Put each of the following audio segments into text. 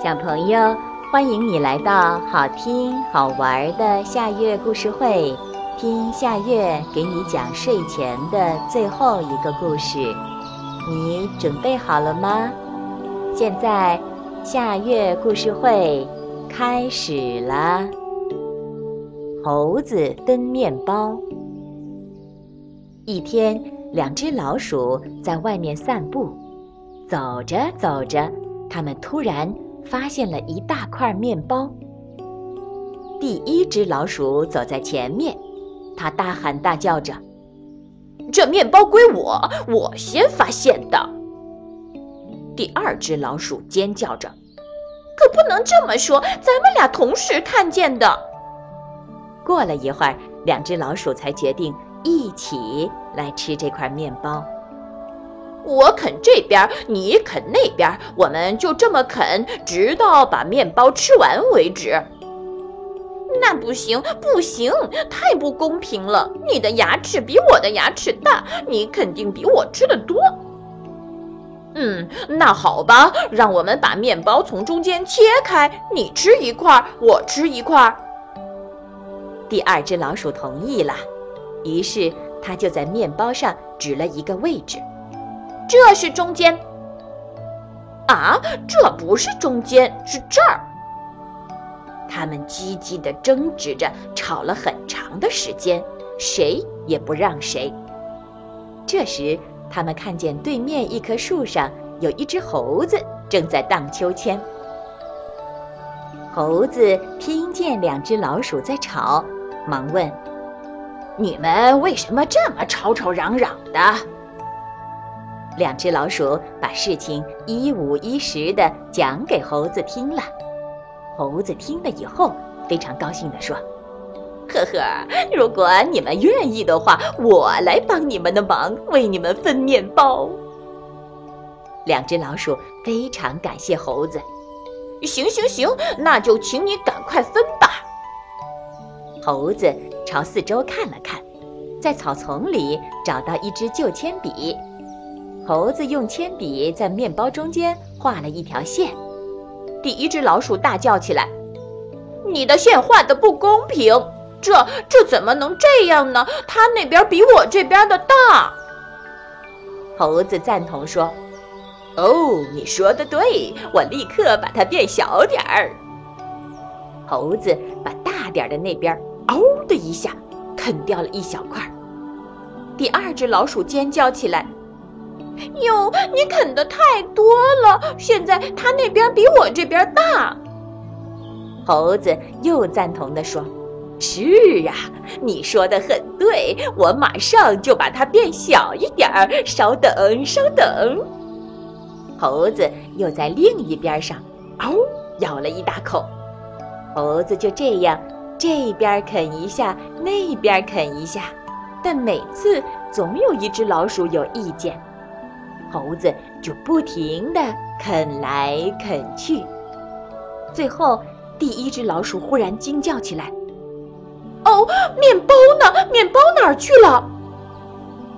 小朋友，欢迎你来到好听好玩的夏月故事会，听夏月给你讲睡前的最后一个故事。你准备好了吗？现在夏月故事会开始了。猴子分面包。一天，两只老鼠在外面散步，走着走着，它们突然。发现了一大块面包。第一只老鼠走在前面，它大喊大叫着：“这面包归我，我先发现的。”第二只老鼠尖叫着：“可不能这么说，咱们俩同时看见的。”过了一会儿，两只老鼠才决定一起来吃这块面包。我啃这边，你啃那边，我们就这么啃，直到把面包吃完为止。那不行，不行，太不公平了！你的牙齿比我的牙齿大，你肯定比我吃的多。嗯，那好吧，让我们把面包从中间切开，你吃一块，我吃一块。第二只老鼠同意了，于是它就在面包上指了一个位置。这是中间，啊，这不是中间，是这儿。他们积极地争执着，吵了很长的时间，谁也不让谁。这时，他们看见对面一棵树上有一只猴子正在荡秋千。猴子听见两只老鼠在吵，忙问：“你们为什么这么吵吵嚷嚷的？”两只老鼠把事情一五一十的讲给猴子听了。猴子听了以后，非常高兴地说：“呵呵，如果你们愿意的话，我来帮你们的忙，为你们分面包。”两只老鼠非常感谢猴子。行行行，那就请你赶快分吧。猴子朝四周看了看，在草丛里找到一支旧铅笔。猴子用铅笔在面包中间画了一条线，第一只老鼠大叫起来：“你的线画的不公平，这这怎么能这样呢？它那边比我这边的大。”猴子赞同说：“哦，你说的对，我立刻把它变小点儿。”猴子把大点的那边“嗷”的一下啃掉了一小块。第二只老鼠尖叫起来。哟，你啃的太多了！现在它那边比我这边大。猴子又赞同地说：“是啊，你说的很对，我马上就把它变小一点儿。稍等，稍等。”猴子又在另一边上，嗷，咬了一大口。猴子就这样这边啃一下，那边啃一下，但每次总有一只老鼠有意见。猴子就不停地啃来啃去，最后第一只老鼠忽然惊叫起来：“哦，面包呢？面包哪儿去了？”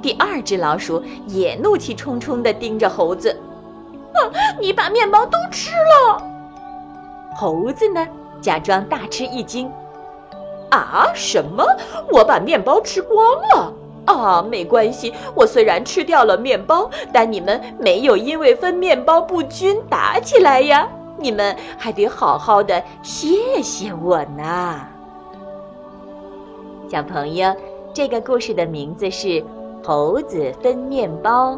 第二只老鼠也怒气冲冲地盯着猴子：“哼，你把面包都吃了！”猴子呢，假装大吃一惊：“啊，什么？我把面包吃光了？”啊，没关系，我虽然吃掉了面包，但你们没有因为分面包不均打起来呀！你们还得好好的谢谢我呢。小朋友，这个故事的名字是《猴子分面包》，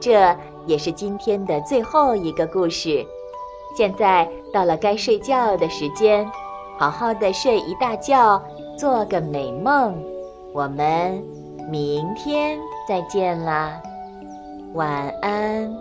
这也是今天的最后一个故事。现在到了该睡觉的时间，好好的睡一大觉，做个美梦。我们。明天再见啦，晚安。